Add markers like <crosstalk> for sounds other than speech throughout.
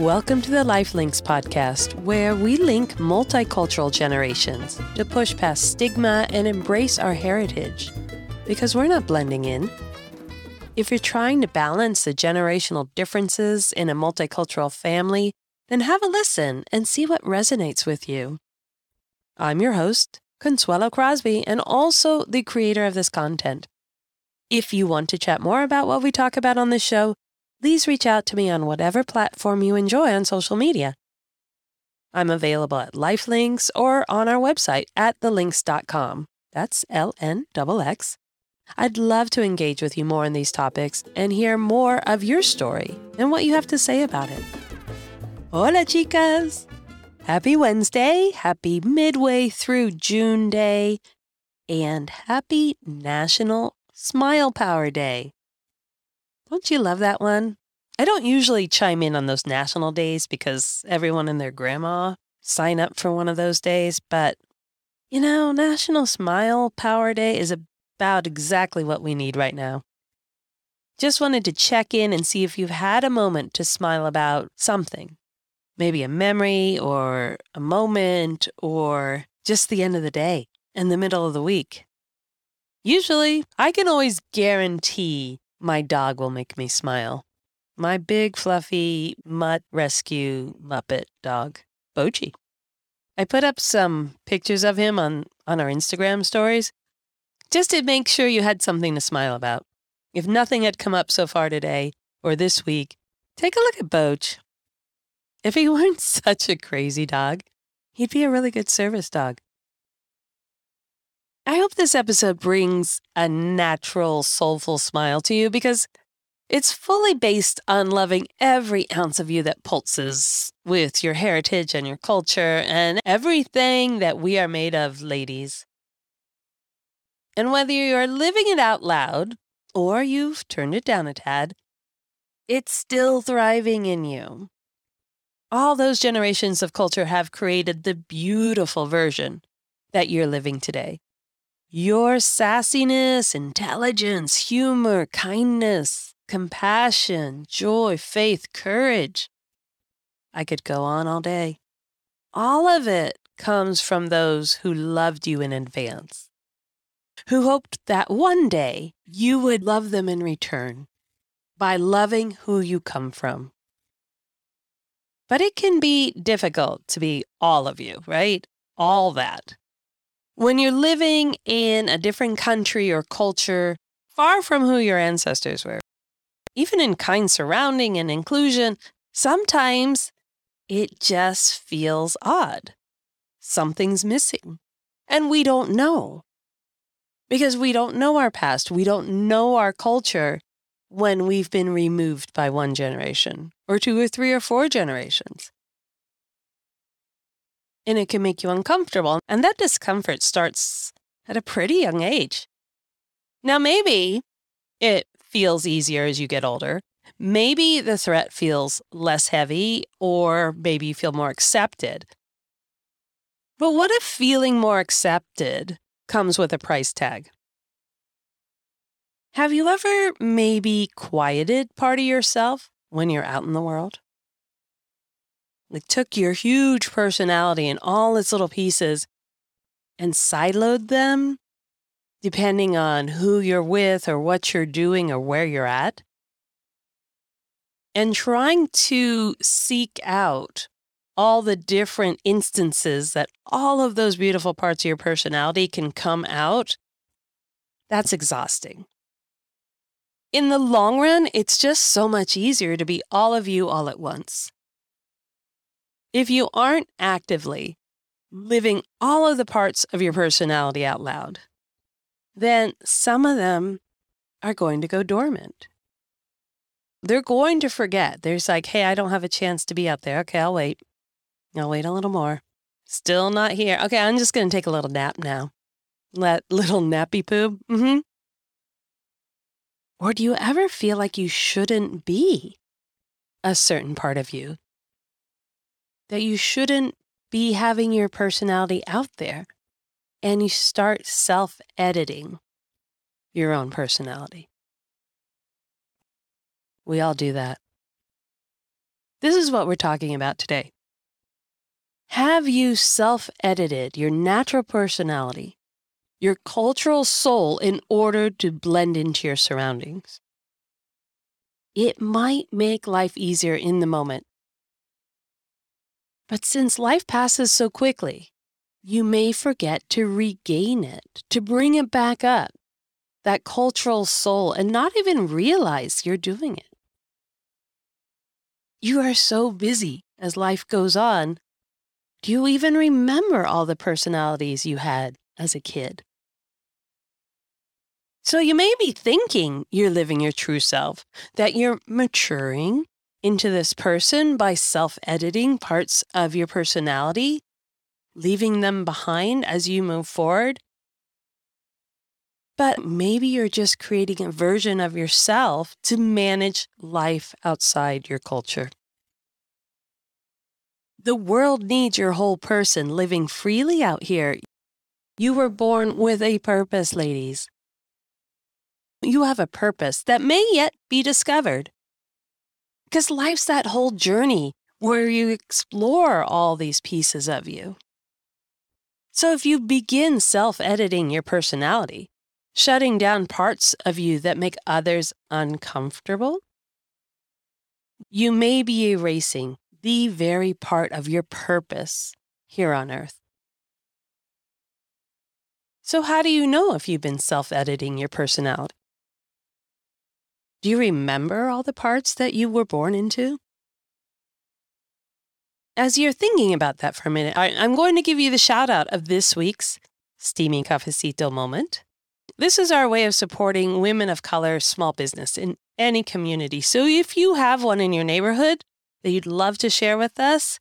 Welcome to the Lifelinks podcast, where we link multicultural generations to push past stigma and embrace our heritage. Because we're not blending in. If you're trying to balance the generational differences in a multicultural family, then have a listen and see what resonates with you. I'm your host, Consuelo Crosby, and also the creator of this content. If you want to chat more about what we talk about on this show, please reach out to me on whatever platform you enjoy on social media. I'm available at Lifelinks or on our website at thelinks.com. That's L N X. I'd love to engage with you more on these topics and hear more of your story and what you have to say about it. Hola, chicas! Happy Wednesday, happy midway through June Day, and happy National Smile Power Day. Don't you love that one? I don't usually chime in on those national days because everyone and their grandma sign up for one of those days, but you know, National Smile Power Day is about exactly what we need right now. Just wanted to check in and see if you've had a moment to smile about something maybe a memory or a moment or just the end of the day in the middle of the week. Usually, I can always guarantee my dog will make me smile. My big, fluffy mutt rescue Muppet dog, Bochi. I put up some pictures of him on, on our Instagram stories just to make sure you had something to smile about. If nothing had come up so far today or this week, take a look at Boch. If he <laughs> weren't such a crazy dog, he'd be a really good service dog. I hope this episode brings a natural, soulful smile to you because it's fully based on loving every ounce of you that pulses with your heritage and your culture and everything that we are made of, ladies. And whether you're living it out loud or you've turned it down a tad, it's still thriving in you all those generations of culture have created the beautiful version that you're living today. Your sassiness, intelligence, humor, kindness, compassion, joy, faith, courage. I could go on all day. All of it comes from those who loved you in advance, who hoped that one day you would love them in return by loving who you come from. But it can be difficult to be all of you, right? All that. When you're living in a different country or culture, far from who your ancestors were, even in kind surrounding and inclusion, sometimes it just feels odd. Something's missing. And we don't know. Because we don't know our past, we don't know our culture, when we've been removed by one generation, or two or three or four generations. And it can make you uncomfortable, and that discomfort starts at a pretty young age. Now, maybe it feels easier as you get older. Maybe the threat feels less heavy, or maybe you feel more accepted. But what if feeling more accepted comes with a price tag? Have you ever maybe quieted part of yourself when you're out in the world? Like took your huge personality and all its little pieces and siloed them depending on who you're with or what you're doing or where you're at. And trying to seek out all the different instances that all of those beautiful parts of your personality can come out, that's exhausting in the long run, it's just so much easier to be all of you all at once. If you aren't actively living all of the parts of your personality out loud, then some of them are going to go dormant. They're going to forget. There's like, hey, I don't have a chance to be out there. Okay, I'll wait. I'll wait a little more. Still not here. Okay, I'm just going to take a little nap now. Let <laughs> little nappy poo. Mm-hmm. Or do you ever feel like you shouldn't be a certain part of you? That you shouldn't be having your personality out there and you start self editing your own personality. We all do that. This is what we're talking about today. Have you self edited your natural personality, your cultural soul, in order to blend into your surroundings? It might make life easier in the moment. But since life passes so quickly, you may forget to regain it, to bring it back up, that cultural soul, and not even realize you're doing it. You are so busy as life goes on. Do you even remember all the personalities you had as a kid? So you may be thinking you're living your true self, that you're maturing into this person by self editing parts of your personality leaving them behind as you move forward. But maybe you're just creating a version of yourself to manage life outside your culture. The world needs your whole person living freely out here. You were born with a purpose, ladies. You have a purpose that may yet be discovered. Because life's that whole journey where you explore all these pieces of you. So if you begin self editing your personality, shutting down parts of you that make others uncomfortable, you may be erasing the very part of your purpose here on earth. So, how do you know if you've been self editing your personality? Do you remember all the parts that you were born into? As you're thinking about that for a minute, I, am going to give you the shout out of this week's Steamy Cafecito moment. This is our way of supporting women of color small business in any community. So if you have one in your neighborhood that you'd love to share with us,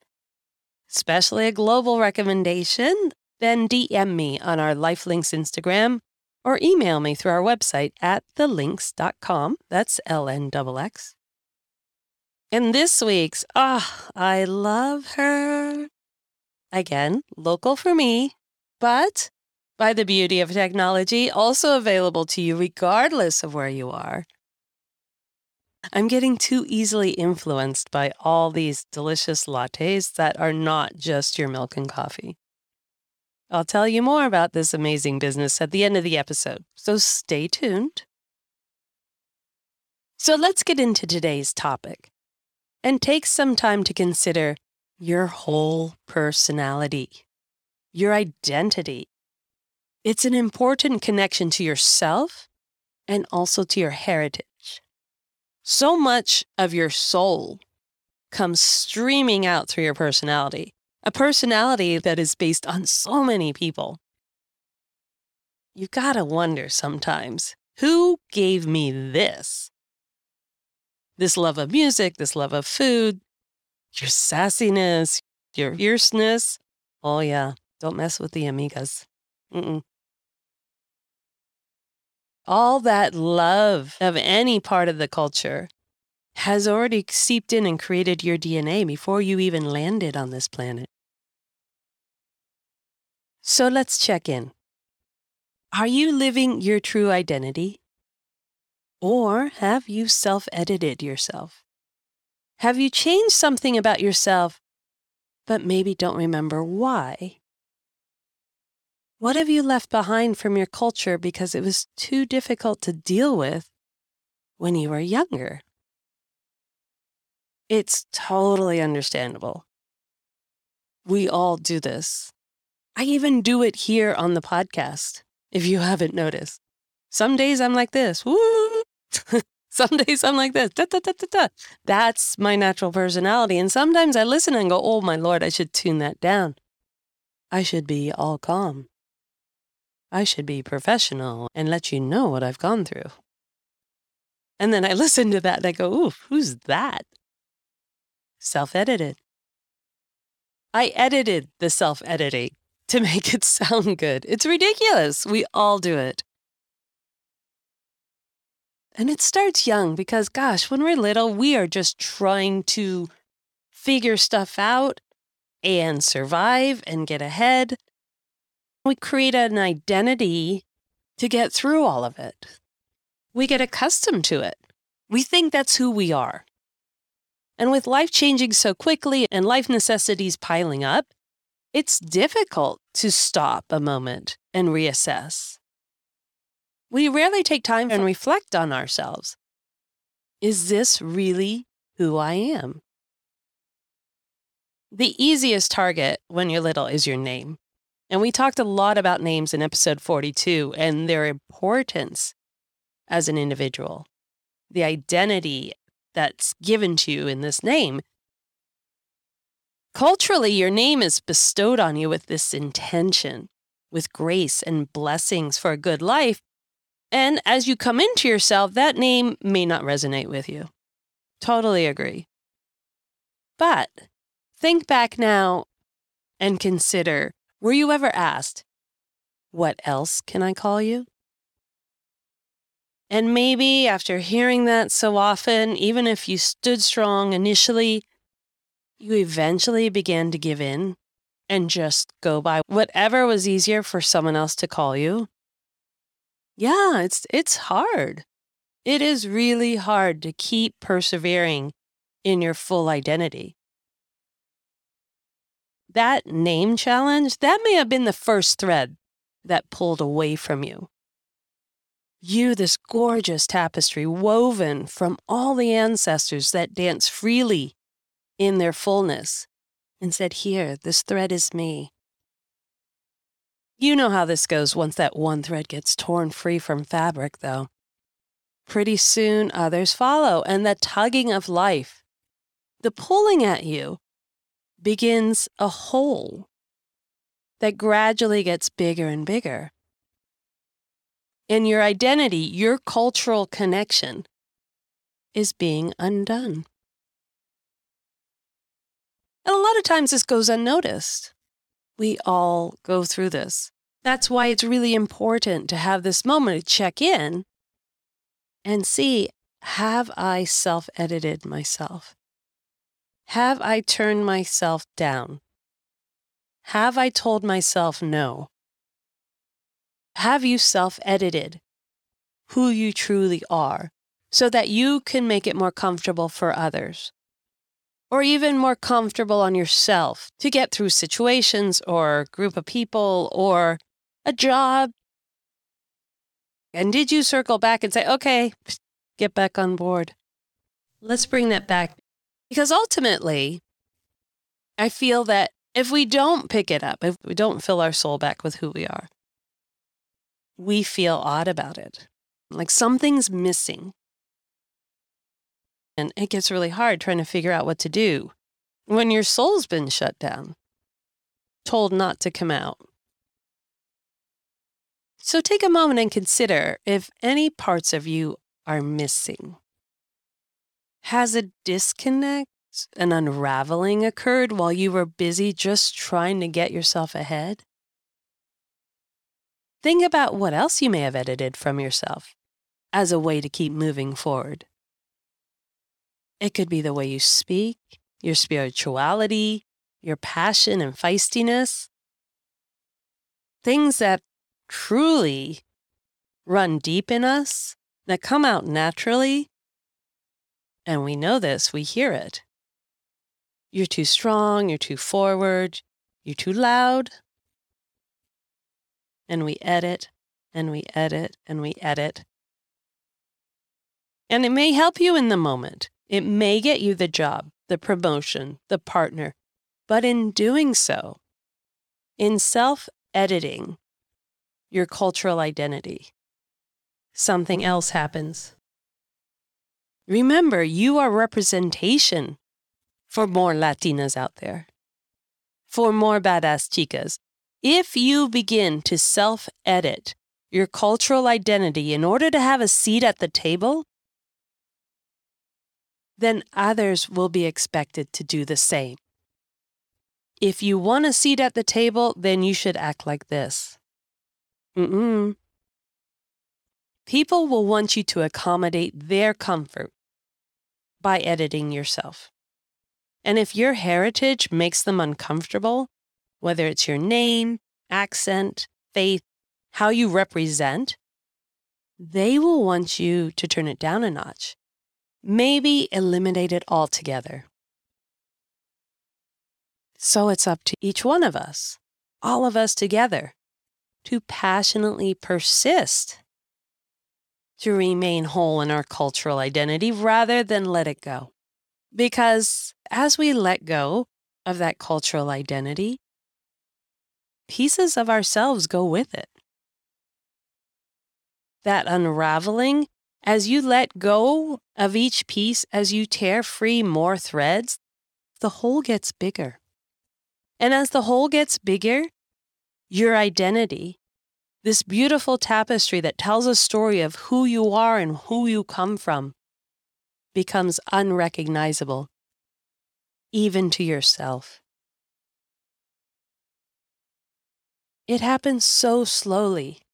especially a global recommendation, then DM me on our Lifelinks Instagram or email me through our website at thelinks.com. That's L N X. And this week's, ah, oh, I love her. Again, local for me, but by the beauty of technology, also available to you regardless of where you are. I'm getting too easily influenced by all these delicious lattes that are not just your milk and coffee. I'll tell you more about this amazing business at the end of the episode, so stay tuned. So let's get into today's topic and take some time to consider your whole personality, your identity. It's an important connection to yourself and also to your heritage. So much of your soul comes streaming out through your personality, a personality that is based on so many people. You gotta wonder sometimes who gave me this? this love of music, this love of food, your sassiness, your fierceness. Oh, yeah. Don't mess with the amigas. Mm-mm. All that love of any part of the culture has already seeped in and created your DNA before you even landed on this planet. So let's check in. Are you living your true identity? Or have you self edited yourself? Have you changed something about yourself, but maybe don't remember why? What have you left behind from your culture because it was too difficult to deal with when you were younger? It's totally understandable. We all do this. I even do it here on the podcast, if you haven't noticed. Some days I'm like this, woo, <laughs> some days I'm like this. Da, da, da, That's my natural personality. And sometimes I listen and go, oh my Lord, I should tune that down. I should be all calm. I should be professional and let you know what I've gone through. And then I <laughs> listen to that and I go, ooh, who's that? Self edited. I edited the self editing to <laughs> make it sound good. It's ridiculous. We all do it. And it starts young because, gosh, when we're little, we are just trying to figure stuff out and survive and get ahead. We create an identity to get through all of it. We get accustomed to it. We think that's who we are. And with life changing so quickly and life necessities piling up, it's difficult to stop a moment and reassess. We rarely take time and reflect on ourselves. Is this really who I am? The easiest target when you're little is your name. And we talked a lot about names in episode 42 and their importance as an individual, the identity that's given to you in this name. Culturally, your name is bestowed on you with this intention, with grace and blessings for a good life. And as you come into yourself, that name may not resonate with you. Totally agree. But think back now and consider were you ever asked, What else can I call you? And maybe after hearing that so often, even if you stood strong initially, you eventually began to give in and just go by whatever was easier for someone else to call you. Yeah, it's it's hard. It is really hard to keep persevering in your full identity that name challenge, that may have been the first thread that pulled away from you. You, this gorgeous tapestry woven from all the ancestors that dance freely in their fullness, and said, Here, this thread is me. You know how this goes once that one thread gets torn free from fabric, though. Pretty soon others follow, and the tugging of life, the pulling at you, begins a hole that gradually gets bigger and bigger. And your identity, your cultural connection, is being undone. And a lot of times this goes unnoticed. We all go through this. That's why it's really important to have this moment to check in and see have I self edited myself? Have I turned myself down? Have I told myself no? Have you self edited who you truly are so that you can make it more comfortable for others? Or even more comfortable on yourself to get through situations or group of people or a job? And did you circle back and say, okay, get back on board? Let's bring that back because ultimately, I feel that if we don't pick it up, if we don't fill our soul back with who we are, we feel odd about it. Like something's missing. And it gets really hard trying to figure out what to do when your soul's been shut down, told not to come out. So take a moment and consider if any parts of you are missing. Has a disconnect, an unraveling occurred while you were busy just trying to get yourself ahead? Think about what else you may have edited from yourself as a way to keep moving forward. It could be the way you speak, your spirituality, your passion and feistiness. Things that truly run deep in us, that come out naturally, and we know this, we hear it. You're too strong, you're too forward, you're too loud. And we edit and we edit and we edit. And it may help you in the moment. It may get you the job, the promotion, the partner. But in doing so, in self editing your cultural identity, something else happens. Remember, you are representation for more Latinas out there, for more badass chicas. If you begin to self edit your cultural identity in order to have a seat at the table, then others will be expected to do the same. If you want a seat at the table, then you should act like this. Mm-mm. People will want you to accommodate their comfort by editing yourself. And if your heritage makes them uncomfortable, whether it's your name, accent, faith, how you represent, they will want you to turn it down a notch. Maybe eliminate it altogether. So it's up to each one of us, all of us together, to passionately persist to remain whole in our cultural identity rather than let it go. Because as we let go of that cultural identity, pieces of ourselves go with it. That unraveling, as you let go of each piece, as you tear free more threads, the hole gets bigger. And as the hole gets bigger, your identity, this beautiful tapestry that tells a story of who you are and who you come from, becomes unrecognizable, even to yourself. It happens so slowly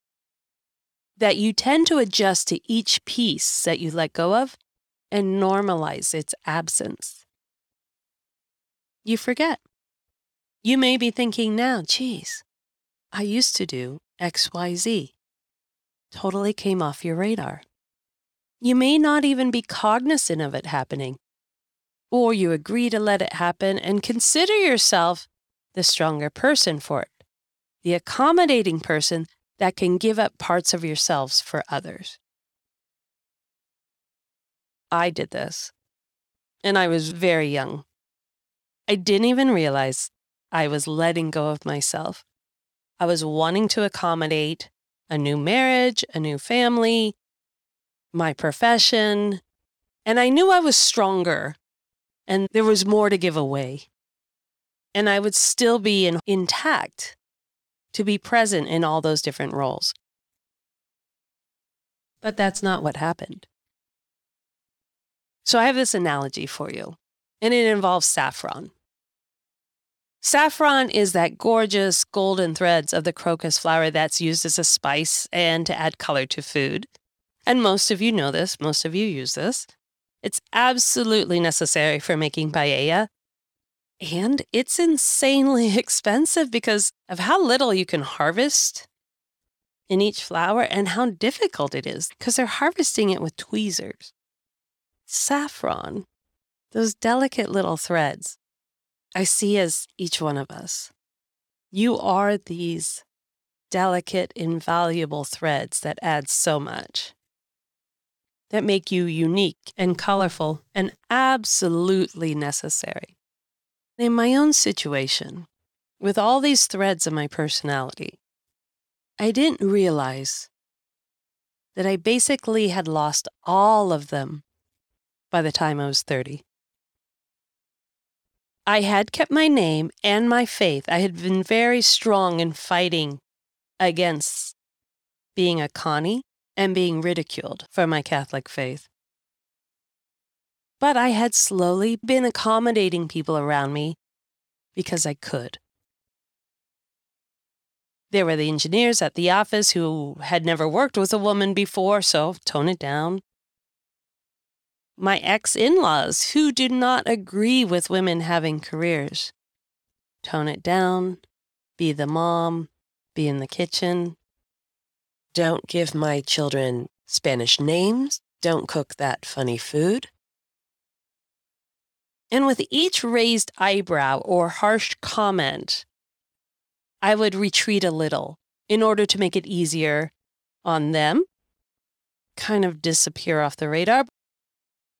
that you tend to adjust to each piece that you let go of and normalize its absence. You forget. You may be thinking now, geez, I used to do XYZ. Totally came off your radar. You may not even be cognizant of it happening. Or you agree to let it happen and consider yourself the stronger person for it, the accommodating person that can give up parts of yourselves for others. I did this, and I was very young. I didn't even realize I was letting go of myself. I was wanting to accommodate a new marriage, a new family, my profession, and I knew I was stronger and there was more to give away. And I would still be in, intact to be present in all those different roles. But that's not what happened. So I have this analogy for you, and it involves saffron. Saffron is that gorgeous golden threads of the crocus flower that's used as a spice and to add color to food. And most of you know this, most of you use this. It's absolutely necessary for making paella. And it's insanely <laughs> expensive because of how little you can harvest in each flower and how difficult it is because they're harvesting it with tweezers. Saffron, those delicate little threads, I see as each one of us. You are these delicate, invaluable threads that add so much, that make you unique and colorful and absolutely necessary. In my own situation, with all these threads of my personality, I didn't realize that I basically had lost all of them by the time I was 30. I had kept my name and my faith. I had been very strong in fighting against being a Connie and being ridiculed for my Catholic faith. But I had slowly been accommodating people around me because I could. There were the engineers at the office who had never worked with a woman before, so tone it down my ex in laws who did not agree with women having careers. Tone it down, be the mom, be in the kitchen. Don't give my children Spanish names, don't cook that funny food. And with each raised eyebrow or harsh comment, I would retreat a little in order to make it easier on them, kind of disappear off the radar,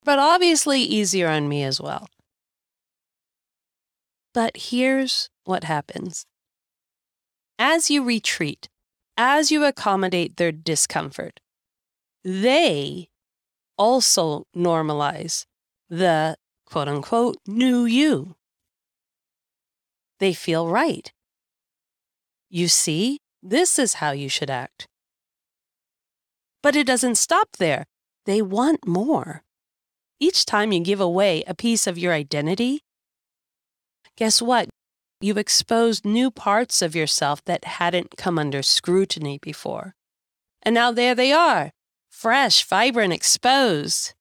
but obviously easier on me as well. But here's what happens as you retreat, as you accommodate their discomfort, they also normalize the quote unquote new you. They feel right. You see, this is how you should act. But it doesn't stop there. They want more. Each time you give away a piece of your identity, guess what? You've exposed new parts of yourself that hadn't come under scrutiny before. And now there they are, fresh, vibrant, exposed,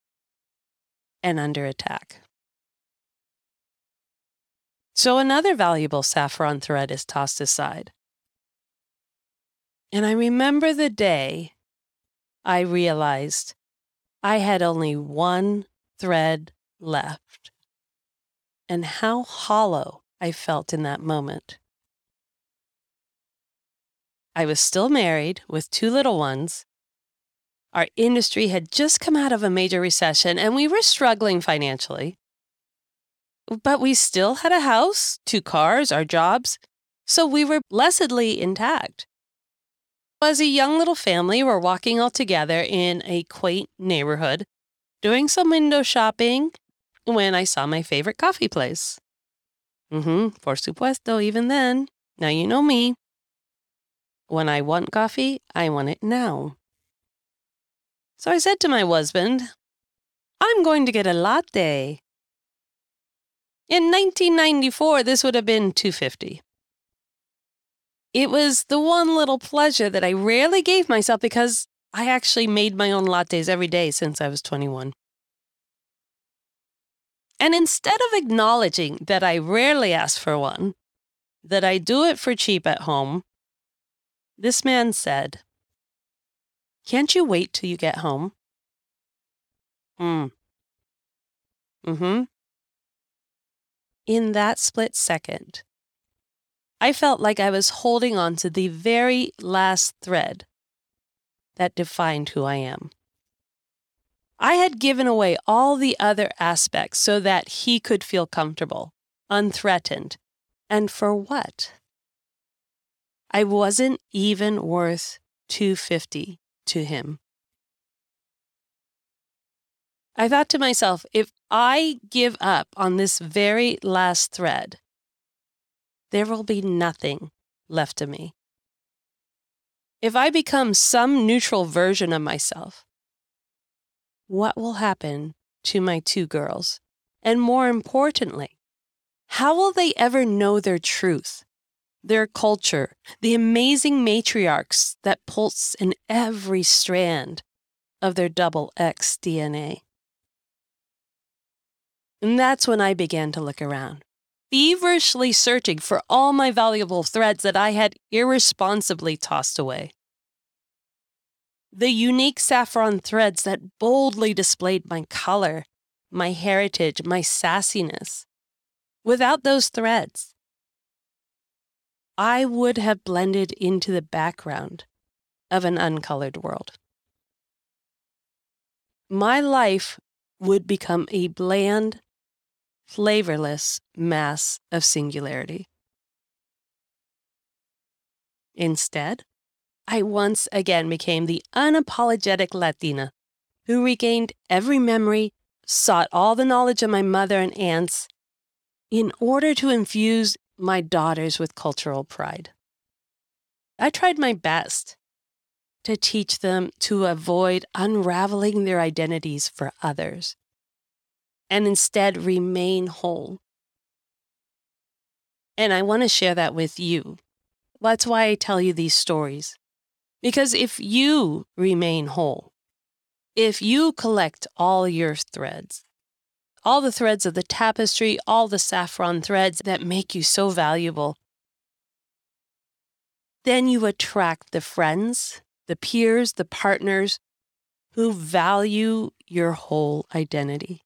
and under attack. So another valuable saffron thread is tossed aside. And I remember the day I realized I had only one thread left. And how hollow I felt in that moment. I was still married with two little ones. Our industry had just come out of a major recession and we were struggling financially. But we still had a house, two cars, our jobs, so we were blessedly intact. As a young little family, we're walking all together in a quaint neighborhood, doing some window shopping when I saw my favorite coffee place. Mm-hmm, por supuesto, even then. Now you know me. When I want coffee, I want it now. So I said to my husband, I'm going to get a latte. In 1994, this would have been 250. It was the one little pleasure that I rarely gave myself because I actually made my own lattes every day since I was 21. And instead of acknowledging that I rarely ask for one, that I do it for cheap at home, this man said, Can't you wait till you get home? Hmm. Mm hmm. In that split second, I felt like I was holding on to the very last thread that defined who I am. I had given away all the other aspects so that he could feel comfortable, unthreatened. And for what? I wasn't even worth 250 to him. I thought to myself, if I give up on this very last thread, there will be nothing left of me. If I become some neutral version of myself, what will happen to my two girls? And more importantly, how will they ever know their truth? their culture, the amazing matriarchs that pulse in every strand of their double X DNA. And that's when I began to look around, feverishly searching for all my valuable threads that I had irresponsibly tossed away. The unique saffron threads that boldly displayed my color, my heritage, my sassiness. Without those threads, I would have blended into the background of an uncolored world. My life would become a bland, flavorless mass of singularity. Instead, I once again became the unapologetic Latina who regained every memory, sought all the knowledge of my mother and aunts, in order to infuse my daughters with cultural pride. I tried my best to teach them to avoid unraveling their identities for others and instead remain whole. And I want to share that with you. That's why I tell you these stories. Because if you remain whole, if you collect all your threads, all the threads of the tapestry, all the saffron threads that make you so valuable. Then you attract the friends, the peers, the partners who value your whole identity.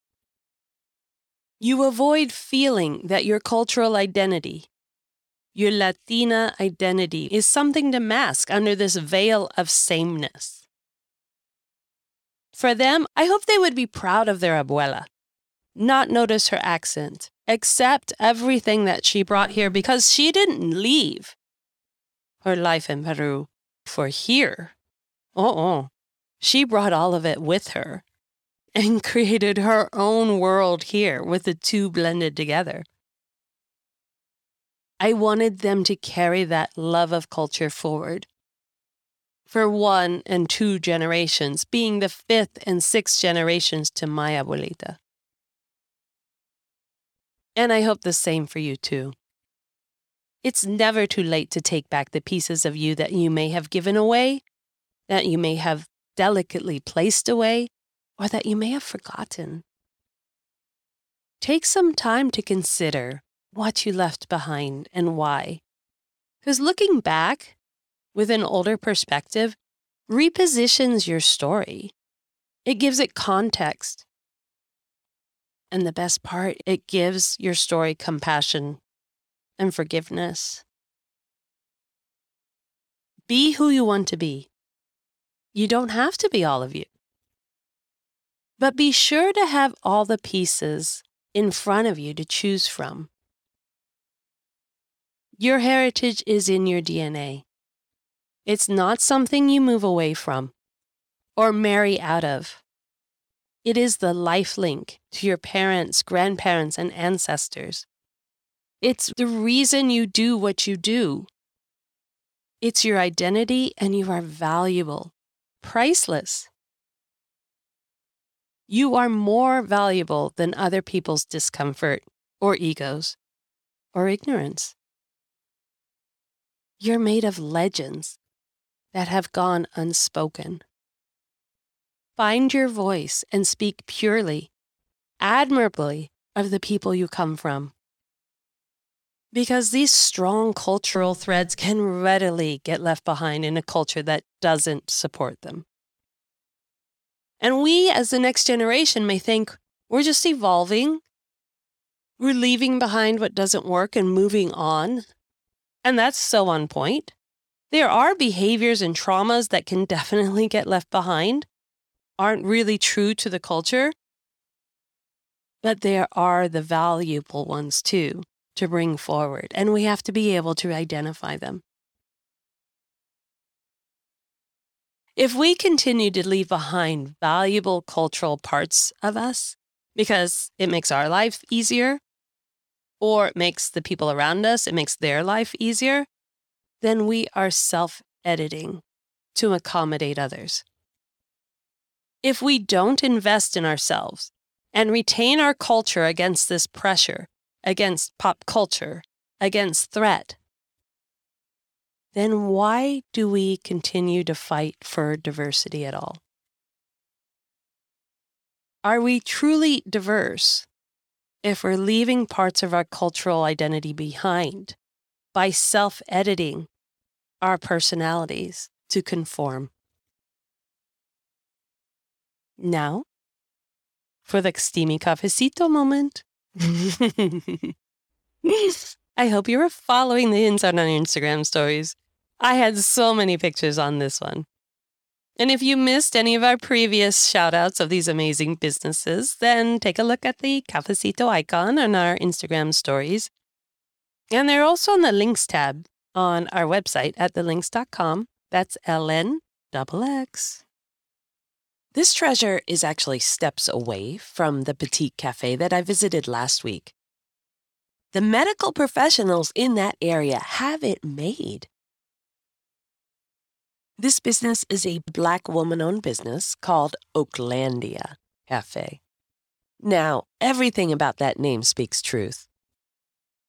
You avoid feeling that your cultural identity, your Latina identity, is something to mask under this veil of sameness. For them, I hope they would be proud of their abuela, not notice her accent, accept everything that she brought here because she didn't leave her life in Peru for here. Oh, oh, she brought all of it with her and <laughs> created her own world here with the two blended together. I wanted them to carry that love of culture forward. For one and two generations, being the fifth and sixth generations to my abuelita. And I hope the same for you too. It's never too late to take back the pieces of you that you may have given away, that you may have delicately placed away, or that you may have forgotten. Take some time to consider what you left behind and why. Because looking back with an older perspective repositions your story. It gives it context And the best part, it gives your story compassion and forgiveness. Be who you want to be. You don't have to be all of you. But be sure to have all the pieces in front of you to choose from. Your heritage is in your DNA. It's not something you move away from or marry out of. It is the life link to your parents, grandparents, and ancestors. It's the reason you do what you do. It's your identity, and you are valuable, priceless. You are more valuable than other people's discomfort or egos or ignorance. You're made of legends that have gone unspoken. Find your voice and speak purely, admirably of the people you come from. Because these strong cultural threads can readily get left behind in a culture that doesn't support them. And we, as the next generation, may think we're just evolving. We're leaving behind what doesn't work and moving on. And that's so on point. There are behaviors and traumas that can definitely get left behind aren't really true to the culture, but there are the valuable ones too to bring forward, and we have to be able to identify them. If we continue to leave behind valuable cultural parts of us because it makes our life easier, or it makes the people around us, it makes their life easier, then we are self editing to accommodate others. If we don't invest in ourselves and retain our culture against this pressure, against pop culture, against threat, then why do we continue to fight for diversity at all? Are we truly diverse if we're leaving parts of our cultural identity behind by self editing our personalities to conform? Now, for the steamy cafecito moment. <laughs> I hope you were following the inside on Instagram stories. I had so many pictures on this one. And if you missed any of our previous shout outs of these amazing businesses, then take a look at the cafecito icon on our Instagram stories. And they're also on the links tab on our website at thelinks.com. That's LN double X. This treasure is actually steps away from the Petite Cafe that I visited last week. The medical professionals in that area have it made. This business is a black woman owned business called Oaklandia Cafe. Now, everything about that name speaks truth.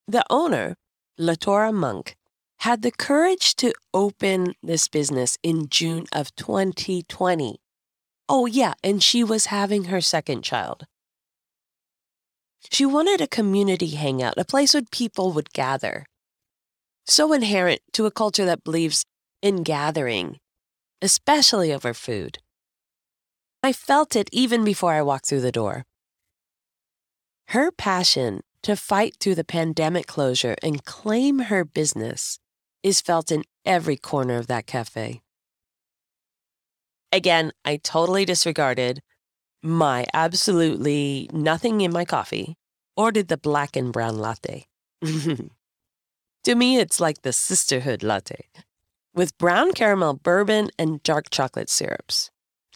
The owner, Latora Monk, had the courage to open this business in June of 2020 Oh, yeah, and she was having her second child. She wanted a community hangout, a place where people would gather. So inherent to a culture that believes in gathering, especially over food. I felt it even before I walked through the door. Her passion to fight through the pandemic closure and claim her business is felt in every corner of that cafe. Again, I totally disregarded my absolutely nothing in my coffee, ordered the black and brown latte. <laughs> to me, it's like the sisterhood latte with brown caramel bourbon and dark chocolate syrups.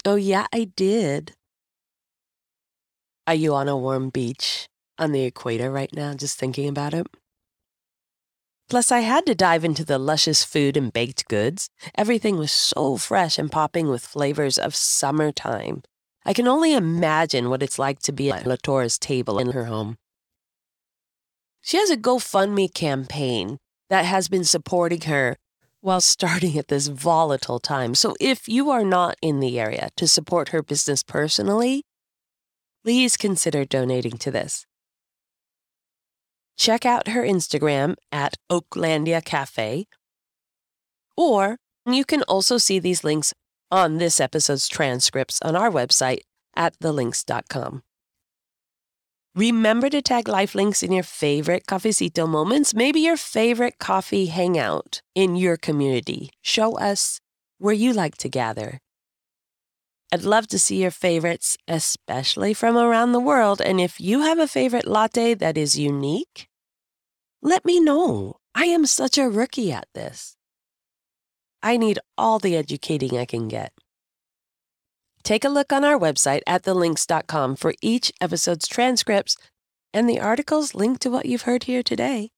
Oh, yeah, I did. Are you on a warm beach on the equator right now, just thinking about it? Plus, I had to dive into the luscious food and baked goods. Everything was so fresh and popping with flavors of summertime. I can only imagine what it's like to be at Latora's table in her home. She has a GoFundMe campaign that has been supporting her while starting at this volatile time. So if you are not in the area to support her business personally, please consider donating to this check out her Instagram at Oaklandia Cafe. Or you can also see these links on this episode's transcripts on our website at thelinks.com. Remember to tag Lifelinks in your favorite cafecito moments, maybe your favorite coffee hangout in your community. Show us where you like to gather. I'd love to see your favorites, especially from around the world. And if you have a favorite latte that is unique, let me know. I am such a rookie at this. I need all the educating I can get. Take a look on our website at thelinks.com for each episode's transcripts and the articles linked to what you've heard here today.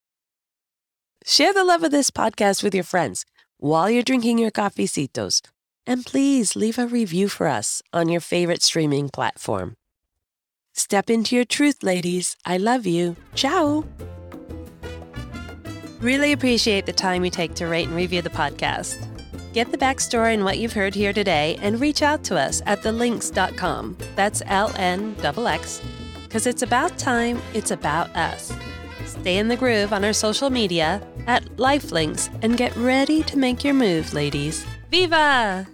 Share the love of this podcast with your friends while you're drinking your cafecitos. And please leave a review for us on your favorite streaming platform. Step into your truth, ladies. I love you. Ciao. Really appreciate the time you take to rate and review the podcast. Get the backstory and what you've heard here today and reach out to us at thelinks.com. That's L N X, because it's about time, it's about us. Stay in the groove on our social media at Lifelinks and get ready to make your move, ladies. Viva!